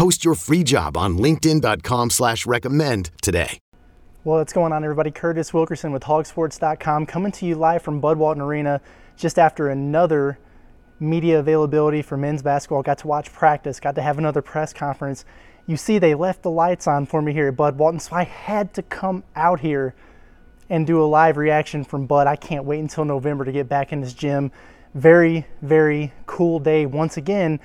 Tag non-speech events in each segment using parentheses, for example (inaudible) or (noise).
Post your free job on LinkedIn.com slash recommend today. Well, what's going on, everybody? Curtis Wilkerson with hogsports.com coming to you live from Bud Walton Arena just after another media availability for men's basketball. Got to watch practice, got to have another press conference. You see, they left the lights on for me here at Bud Walton, so I had to come out here and do a live reaction from Bud. I can't wait until November to get back in this gym. Very, very cool day once again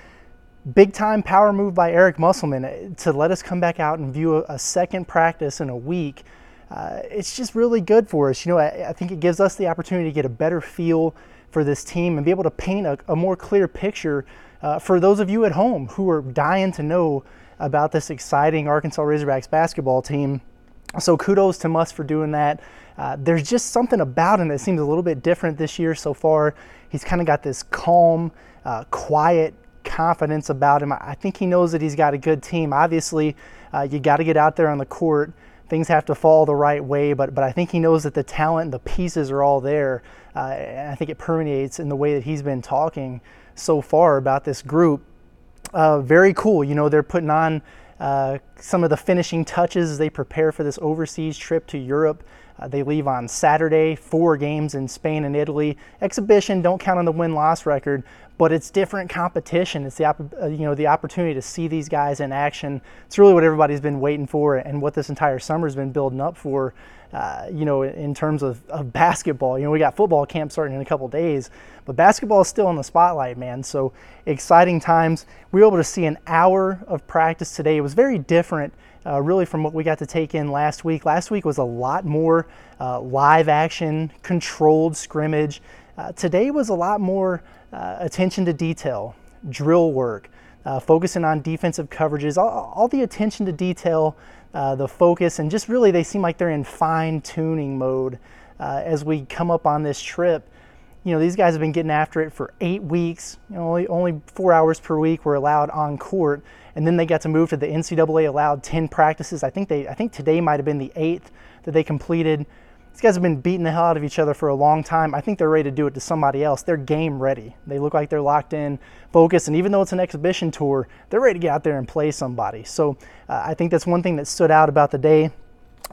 big time power move by Eric Musselman uh, to let us come back out and view a, second practice in a week. Uh, it's just really good for us. You know, I, I, think it gives us the opportunity to get a better feel for this team and be able to paint a, a more clear picture uh, for those of you at home who are dying to know about this exciting Arkansas Razorbacks basketball team. So kudos to Muss for doing that. Uh, there's just something about him that seems a little bit different this year so far. He's kind of got this calm, uh, quiet confidence about him. I think he knows that he's got a good team. Obviously, uh, you got to get out there on the court. Things have to fall the right way, but but I think he knows that the talent, the pieces are all there. Uh, and I think it permeates in the way that he's been talking so far about this group. Uh, very cool. You know, they're putting on uh, some of the finishing touches as they prepare for this overseas trip to Europe. Uh, they leave on Saturday, four games in Spain and Italy. Exhibition, don't count on the win loss record, but it's different competition. It's the uh, you know the opportunity to see these guys in action. It's really what everybody's been waiting for, and what this entire summer's been building up for. Uh, you know, in terms of, of basketball, you know, we got football camp starting in a couple days, but basketball is still in the spotlight, man. So exciting times. We were able to see an hour of practice today. It was very different uh, really from what we got to take in last week. Last week was a lot more uh, live action, controlled scrimmage. Uh, today was a lot more uh, attention to detail, drill work, uh, focusing on defensive coverages, all, all the attention to detail, uh, the focus, and just really they seem like they're in fine tuning mode as we come up on this trip you know, these guys have been getting after it for eight weeks. You know, only, only four hours per week were allowed on court, and then they got to move to the NCAA allowed 10 practices. I think they, I think today might have been the eighth that they completed. These guys have been beating the hell out of each other for a long time. I think they're ready to do it to somebody else. They're game ready. They look like they're locked in, focused, and even though it's an exhibition tour, they're ready to get out there and play somebody. So uh, I think that's one thing that stood out about the day.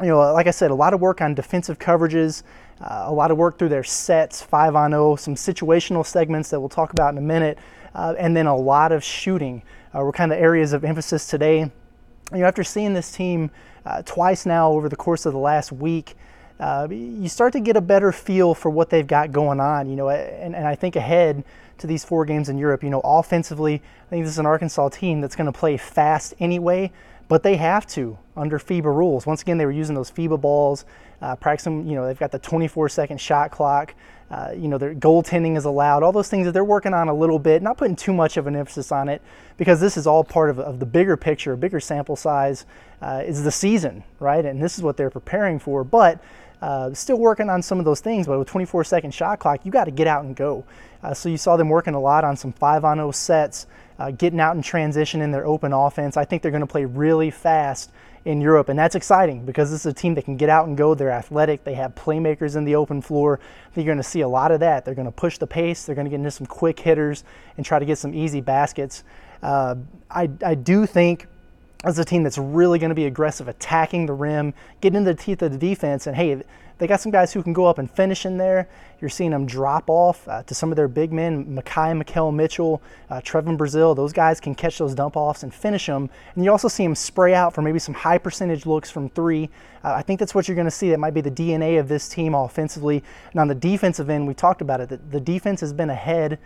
You know, like I said, a lot of work on defensive coverages. Uh, a lot of work through their sets, 5 on 0, some situational segments that we'll talk about in a minute, uh, and then a lot of shooting uh, were kind of areas of emphasis today. You know, after seeing this team uh, twice now over the course of the last week, uh, you start to get a better feel for what they've got going on. You know, and, and I think ahead to these four games in Europe, you know, offensively, I think this is an Arkansas team that's going to play fast anyway but they have to under FIBA rules. Once again, they were using those FIBA balls, uh, practicing. You know, they've got the 24-second shot clock. Uh, you know, their goaltending is allowed. All those things that they're working on a little bit, not putting too much of an emphasis on it, because this is all part of, of the bigger picture, bigger sample size uh, is the season, right? And this is what they're preparing for. But uh, still working on some of those things, but with 24 second shot clock, you got to get out and go. Uh, so you saw them working a lot on some 5 on 0 sets, uh, getting out in transition in their open offense. I think they're going to play really fast in Europe, and that's exciting because this is a team that can get out and go. They're athletic, they have playmakers in the open floor. You're going to see a lot of that. They're going to push the pace, they're going to get into some quick hitters and try to get some easy baskets. Uh, I, I do think as a team that's really going to be aggressive, attacking the rim, getting into the teeth of the defense. And hey, they got some guys who can go up and finish in there. You're seeing them drop off uh, to some of their big men, Makhi Makhel Mitchell, uh, Trevon Brazile. Those guys can catch those dump offs and finish them. And you also see them spray out for maybe some high percentage looks from three. Uh, I think that's what you're going to see. That might be the DNA of this team offensively. And on the defensive end, we talked about it. The, the defense has been ahead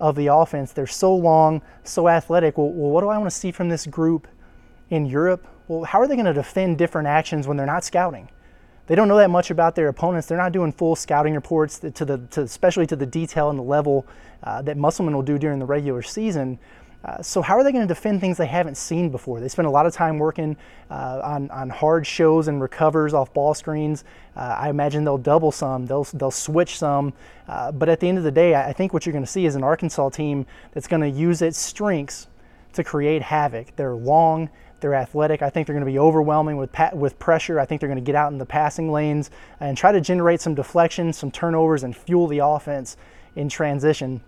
of the offense. They're so long, so athletic. Well, well what do I want to see from this group? In Europe, well, how are they going to defend different actions when they're not scouting? They don't know that much about their opponents. They're not doing full scouting reports to the, to, especially to the detail and the level uh, that Musselman will do during the regular season. Uh, so how are they going to defend things they haven't seen before? They spend a lot of time working uh, on, on hard shows and recovers off ball screens. Uh, I imagine they'll double some, they'll, they'll switch some. Uh, but at the end of the day, I think what you're going to see is an Arkansas team that's going to use its strengths to create havoc. They're long, they're athletic. I think they're going to be overwhelming with pa- with pressure. I think they're going to get out in the passing lanes and try to generate some deflections, some turnovers, and fuel the offense in transition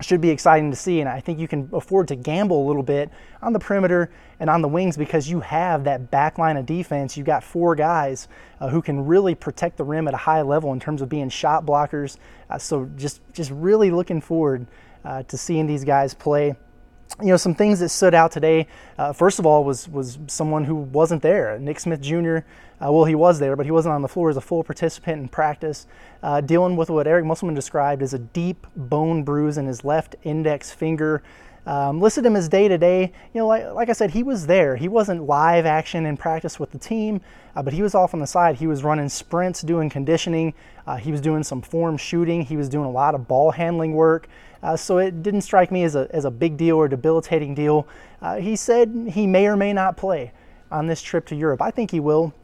should be exciting to see. And I think you can afford to gamble a little bit on the perimeter and on the wings because you have that back line of defense. You've got four guys uh, who can really protect the rim at a high level in terms of being shot blockers. Uh, so just just really looking forward uh, to seeing these guys play you know, some things that stood out today. Uh, first of all, was was someone who wasn't there. Nick Smith Jr. Uh, well, he was there, but he wasn't on the floor as a full participant in practice, uh, dealing with what Eric Musselman described as a deep bone bruise in his left index finger. Um, listed him as day to day. You know, like, like, I said, he was there. He wasn't live action in practice with the team, uh, but he was off on the side. He was running sprints, doing conditioning. Uh, he was doing some form shooting. He was doing a lot of ball handling work. Uh, so it didn't strike me as a, as a big deal or debilitating deal. Uh, he said he may or may not play on this trip to Europe. I think he will.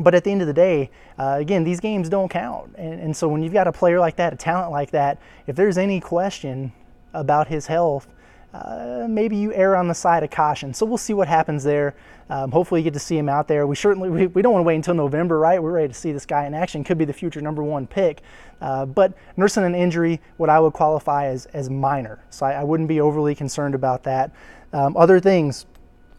But at the end of the day, uh, again, these games don't count. And, and so when you've got a player like that, a talent like that, if there's any question about his health, uh, maybe you err on the side of caution. So we'll see what happens there. Um, hopefully, you get to see him out there. We certainly we, we don't want to wait until November, right? We're ready to see this guy in action. Could be the future number one pick, uh, but nursing an injury, what I would qualify as as minor. So I, I wouldn't be overly concerned about that. Um, other things.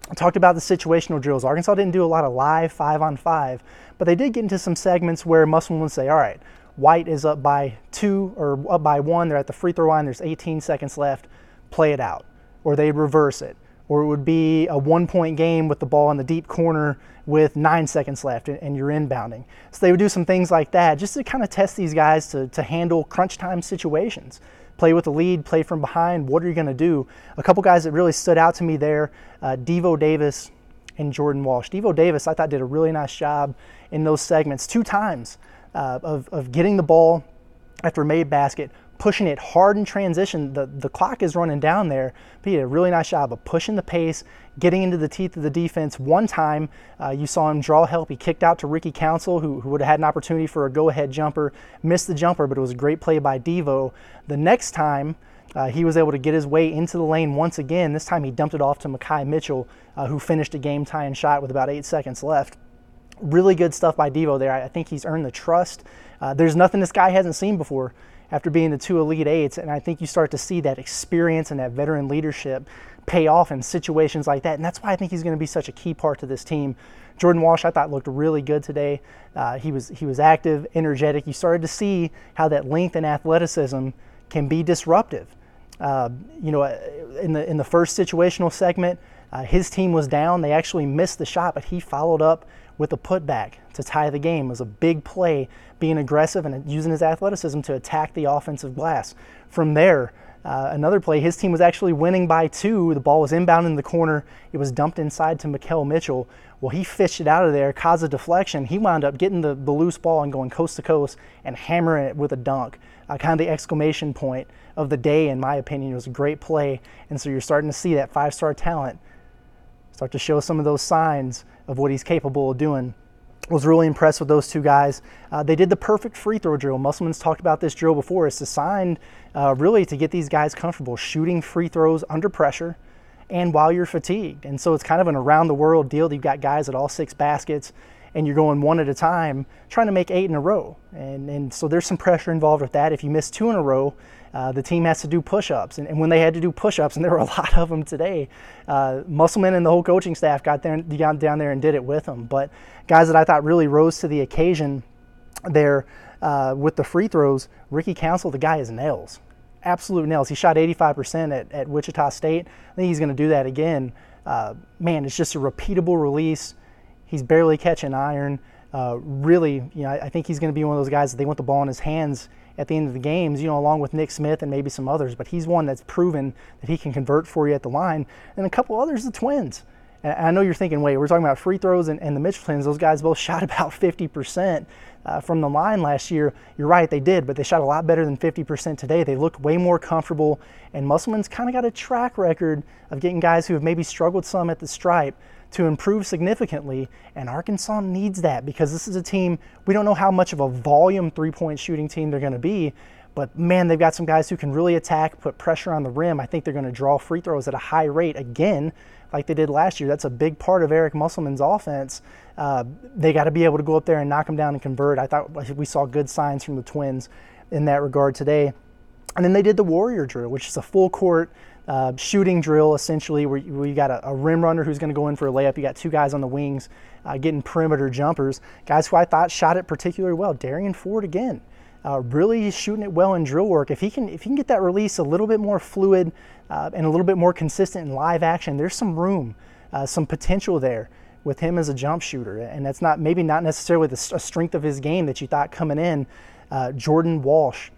I talked about the situational drills. Arkansas didn't do a lot of live five on five, but they did get into some segments where Musselman would say, "All right, White is up by two or up by one. They're at the free throw line. There's 18 seconds left play it out, or they'd reverse it, or it would be a one point game with the ball in the deep corner with nine seconds left and, you're inbounding. So they would do some things like that just to kind of test these guys to, to handle crunch time situations. Play with the lead, play from behind. What are you going to do? A couple guys that really stood out to me there uh, Devo Davis and Jordan Walsh. Devo Davis, I thought, did a really nice job in those segments two times uh, of, of getting the ball after a made basket, pushing it hard in transition. The, the clock is running down there, but he did a really nice job of pushing the pace, getting into the teeth of the defense. One time, uh, you saw him draw help. He kicked out to Ricky Council, who, who would have had an opportunity for a go ahead jumper, missed the jumper, but it was a great play by Devo. The next time, uh, he was able to get his way into the lane once again. This time he dumped it off to Makhi Mitchell, uh, who finished a game tying shot with about eight seconds left. Really good stuff by Devo there. I think he's earned the trust. Uh, there's nothing this guy hasn't seen before after being the two Elite Eights. And I think you start to see that experience and that veteran leadership pay off in situations like that. And that's why I think he's going to be such a key part to this team. Jordan Walsh, I thought looked really good today. Uh, he was he was active, energetic. You started to see how that length and athleticism can be disruptive. Uh, you know, in the in the first situational segment, uh, his team was down. They actually missed the shot, but he followed up with a putback to tie the game. It was a big play, being aggressive and using his athleticism to attack the offensive glass. From there, uh, another play, his team was actually winning by two. The ball was inbound in the corner. It was dumped inside to Makhel Mitchell. Well, he fished it out of there, caused a deflection. He wound up getting the, the loose ball and going coast to coast and hammering it with a dunk. Uh, kind of the exclamation point of the day, in my opinion. It was a great play. And so you're starting to see that five star talent start to show some of those signs of what he's capable of doing. Was really impressed with those two guys. Uh, they did the perfect free throw drill. Musselman's talked about this drill before. It's designed uh, really to get these guys comfortable shooting free throws under pressure and while you're fatigued. And so it's kind of an around the world deal. You've got guys at all six baskets and you're going one at a time trying to make eight in a row. And, and so there's some pressure involved with that. If you miss two in a row, uh, the team has to do push-ups. And, and, when they had to do push-ups, and there were a (laughs) lot of them today, uh, Musselman and the whole coaching staff got, there, got down there and did it with them. But guys that I thought really rose to the occasion there uh, with the free throws, Ricky Council, the guy is nails. Absolute nails. He shot 85% at, at Wichita State. I think he's going to do that again. Uh, man, it's just a repeatable release. He's barely catching iron. Uh, really, you know, I, I think he's going to be one of those guys that they want the ball in his hands at the end of the games, you know, along with Nick Smith and maybe some others. But he's one that's proven that he can convert for you at the line. And a couple others, the Twins. And I know you're thinking, wait, we're talking about free throws and, and the Mitchell twins. Those guys both (laughs) shot about 50% uh, from the line last year. You're right, they did, but they shot a lot better than 50% today. They looked way more comfortable, and Musselman's kind of got a track record of getting guys who have maybe struggled some at the stripe to improve significantly, and Arkansas needs that because this is a team, we don't know how much of a volume three point shooting team they're going to be, but man, they've got some guys who can really attack, put pressure on the rim. I think they're going to draw free throws at a high rate again, like they did last year. That's a big part of Eric Musselman's offense. Uh, they got to be able to go up there and knock them down and convert. I thought we saw good signs from the Twins in that regard today. And then they did the Warrior drill, which is a full court uh, shooting drill essentially, where you, where you got a, a, rim runner who's going to go in for a layup. You got two guys on the wings uh, getting perimeter jumpers. Guys who I thought shot it particularly well. Derian Ford again uh, really shooting it well in drill work. If he can, if he can get that release a little bit more fluid uh, and a little bit more consistent in live action, there's some room, uh, some potential there with him as a jump shooter. And that's not maybe not necessarily the strength of his game that you thought coming in. Uh, Jordan Walsh.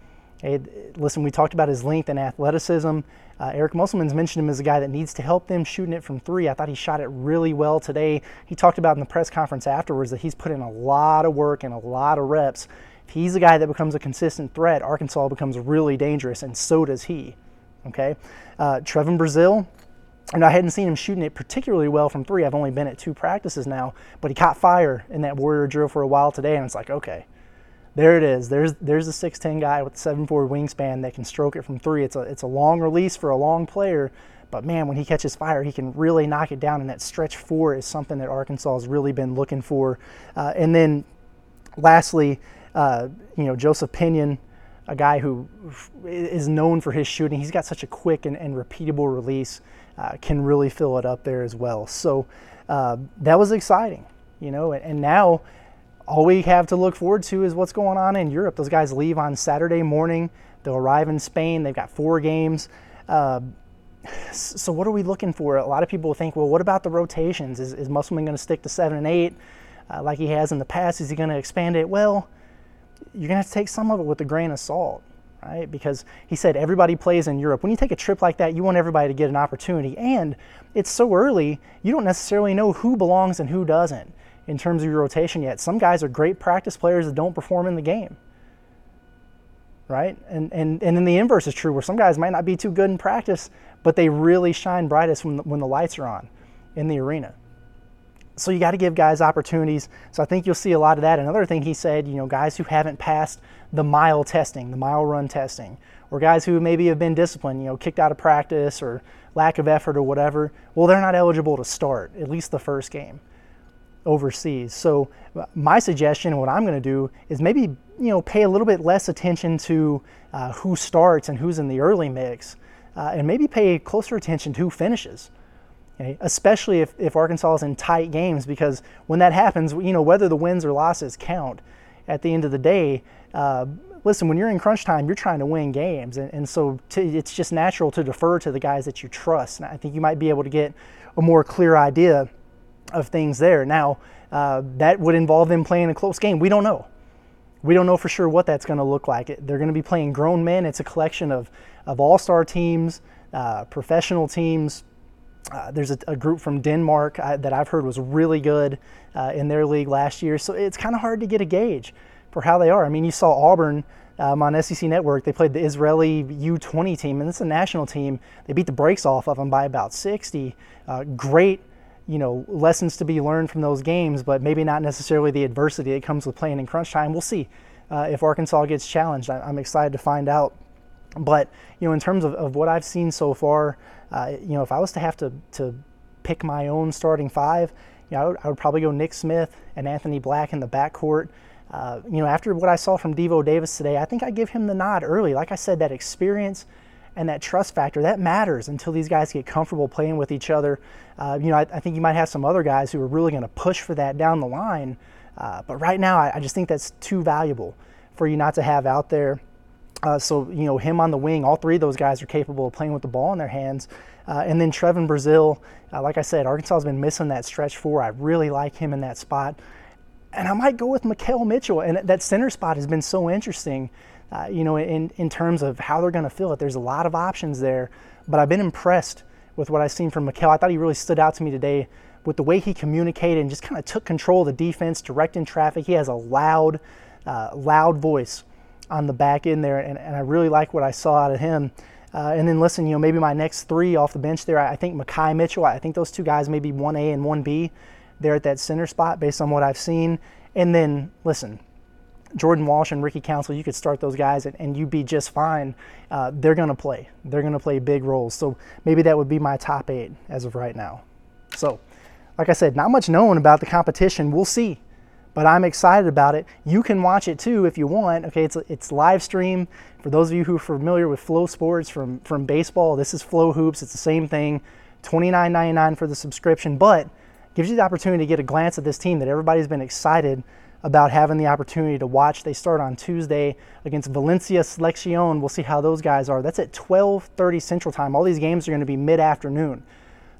Hey, listen, we talked about his length and athleticism. Uh, Eric Musselman's mentioned him as a guy that needs to help them shooting it from three. I thought he shot it really well today. He talked about in the press conference afterwards that he's put in a lot of work and a lot of reps If he's a guy that becomes a consistent threat, Arkansas becomes really dangerous, and so does he. Okay, uh, Trevon Brazile, and I hadn't seen him shooting it particularly well from three. I've only been at two practices now, but he caught fire in that Warrior drill for a while today, and it's like, okay, there it is. There's there's a 6'10 guy with a 7'4 wingspan that can stroke it from three. It's a it's a long release for a long player, but man, when he catches fire, he can really knock it down. And that stretch four is something that Arkansas has really been looking for. Uh, and then, lastly, uh, you know, Joseph Pinion, a guy who is known for his shooting. He's got such a quick and, and repeatable release, uh, can really fill it up there as well. So uh, that was exciting, you know. And, and, now all we have to look forward to is what's going on in Europe. Those guys leave on Saturday morning. They'll arrive in Spain. They've got four games. Uh, so what are we looking for? A lot of people think, well, what about the rotations? Is, is Musselman going to stick to seven and eight uh, like he has in the past? Is he going to expand it? Well you're going to have to take some of it with a grain of salt, right? Because he said everybody plays in Europe. When you take a trip like that, you want everybody to get an opportunity. And it's so early, you don't necessarily know who belongs and who doesn't in terms of your rotation yet. Some guys are great practice players that don't perform in the game. Right? And, and, and then the inverse is true, where some guys might not be too good in practice, but they really shine brightest when the, when the lights are on in the arena so you got to give guys opportunities. So I think you'll see a lot of that. Another thing he said, you know, guys who haven't passed the mile testing, the mile run testing, or guys who maybe have been disciplined, you know, kicked out of practice or lack of effort or whatever, well, they're not eligible to start, at least the first game overseas. So my suggestion, and what I'm going to do, is maybe you know pay a little bit less attention to uh, who starts and who's in the early mix, uh, and maybe pay closer attention to who finishes. Okay? Especially if, if Arkansas is in tight games, because when that happens, you know, whether the wins or losses count at the end of the day. Uh, listen, when you're in crunch time, you're trying to win games. And, and so to, it's just natural to defer to the guys that you trust. And I think you might be able to get a more clear idea of things there. Now, uh, that would involve them playing a close game. We don't know. We don't know for sure what that's going to look like. They're going to be playing grown men. It's a collection of, of all star teams, uh, professional teams, uh, there's a, a, group from Denmark uh, that I've heard was really good uh, in their league last year. So it's kind of hard to get a gauge for how they are. I mean, you saw Auburn um, on SEC Network. They played the Israeli U20 team, and it's a national team. They beat the brakes off of them by about 60. Uh, great, you know, lessons to be learned from those games, but maybe not necessarily the adversity that comes with playing in crunch time. We'll see uh, if Arkansas gets challenged. I, I'm excited to find out. But you know, in terms of, of what I've seen so far, uh, you know, if I was to have to, to pick my own starting five, you know, I would, I would probably go Nick Smith and Anthony Black in the backcourt. Uh, you know, after what I saw from Devo Davis today, I think I give him the nod early. Like I said, that experience and that trust factor that matters until these guys get comfortable playing with each other. Uh, you know, I, I, think you might have some other guys who are really going to push for that down the line. Uh, but right now, I, I, just think that's too valuable for you not to have out there. Uh, so, you know, him on the wing, all three of those guys are capable of playing with the ball in their hands. Uh, and then Trevon Brazile, uh, like I said, Arkansas has been missing that stretch four. I really like him in that spot. And I might go with Makhel Mitchell. And that center spot has been so interesting, uh, you know, in, in terms of how they're going to fill it. There's a lot of options there. But I've been impressed with what I've seen from Makhel. I thought he really stood out to me today with the way he communicated and just kind of took control of the defense, directing traffic. He has a loud, uh, loud voice on the back end there, and, and I really like what I saw out of him. Uh, and then listen, you know, maybe my next three off the bench there, I think Makhi Mitchell, I think those two guys may be 1A and 1B there at that center spot based on what I've seen. And then, listen, Jordan Walsh and Ricky Council, you could start those guys and, and you'd be just fine. Uh, they're going to play. They're going to play big roles. So maybe that would be my top eight as of right now. So, like I said, not much known about the competition. We'll see. But I'm excited about it. You can watch it too if you want. Okay, it's it's live stream. For those of you who are familiar with FloSports from from baseball, this is FloHoops. It's the same thing. $29.99 for the subscription, but gives you the opportunity to get a glance at this team that everybody's been excited about having the opportunity to watch. They start on Tuesday against Valencia Selección. We'll see how those guys are. That's at 12:30 Central Time. All these games are going to be mid-afternoon.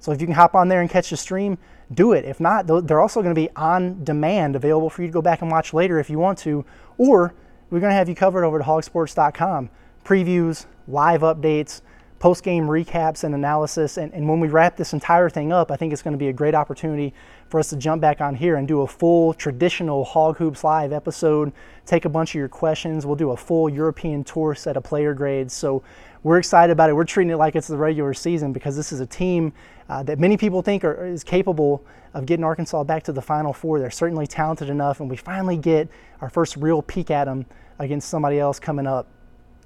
So if you can hop on there and catch the stream, do it. If not, they're also going to be on demand, available for you to go back and watch later if you want to. Or we're going to have you covered over at hogsports.com. Previews, live updates, post game recaps and analysis. And, and when we wrap this entire thing up, I think it's going to be a great opportunity for us to jump back on here and do a full traditional Hog Hoops Live episode, take a bunch of your questions. We'll do a full European tour set of player grades. So we're excited about it. We're treating it like it's the regular season because this is a team uh, that many people think are, is capable of getting Arkansas back to the Final Four. They're certainly talented enough, and we finally get our first real peek at them against somebody else coming up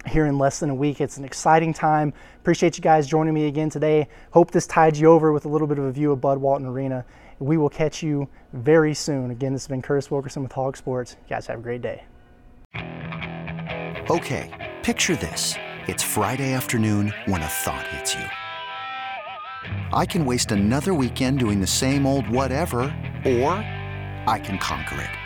here in less than a week. It's an exciting time. Appreciate you guys joining me again today. Hope this tide you over with a little bit of a view of Bud Walton Arena. We will catch you very soon. Again, this has been Curtis Wilkerson with Hog Sports. You guys have a great day. Okay, picture this. It's Friday afternoon when a thought hits you. I can waste another weekend doing the same old whatever, or I can conquer it.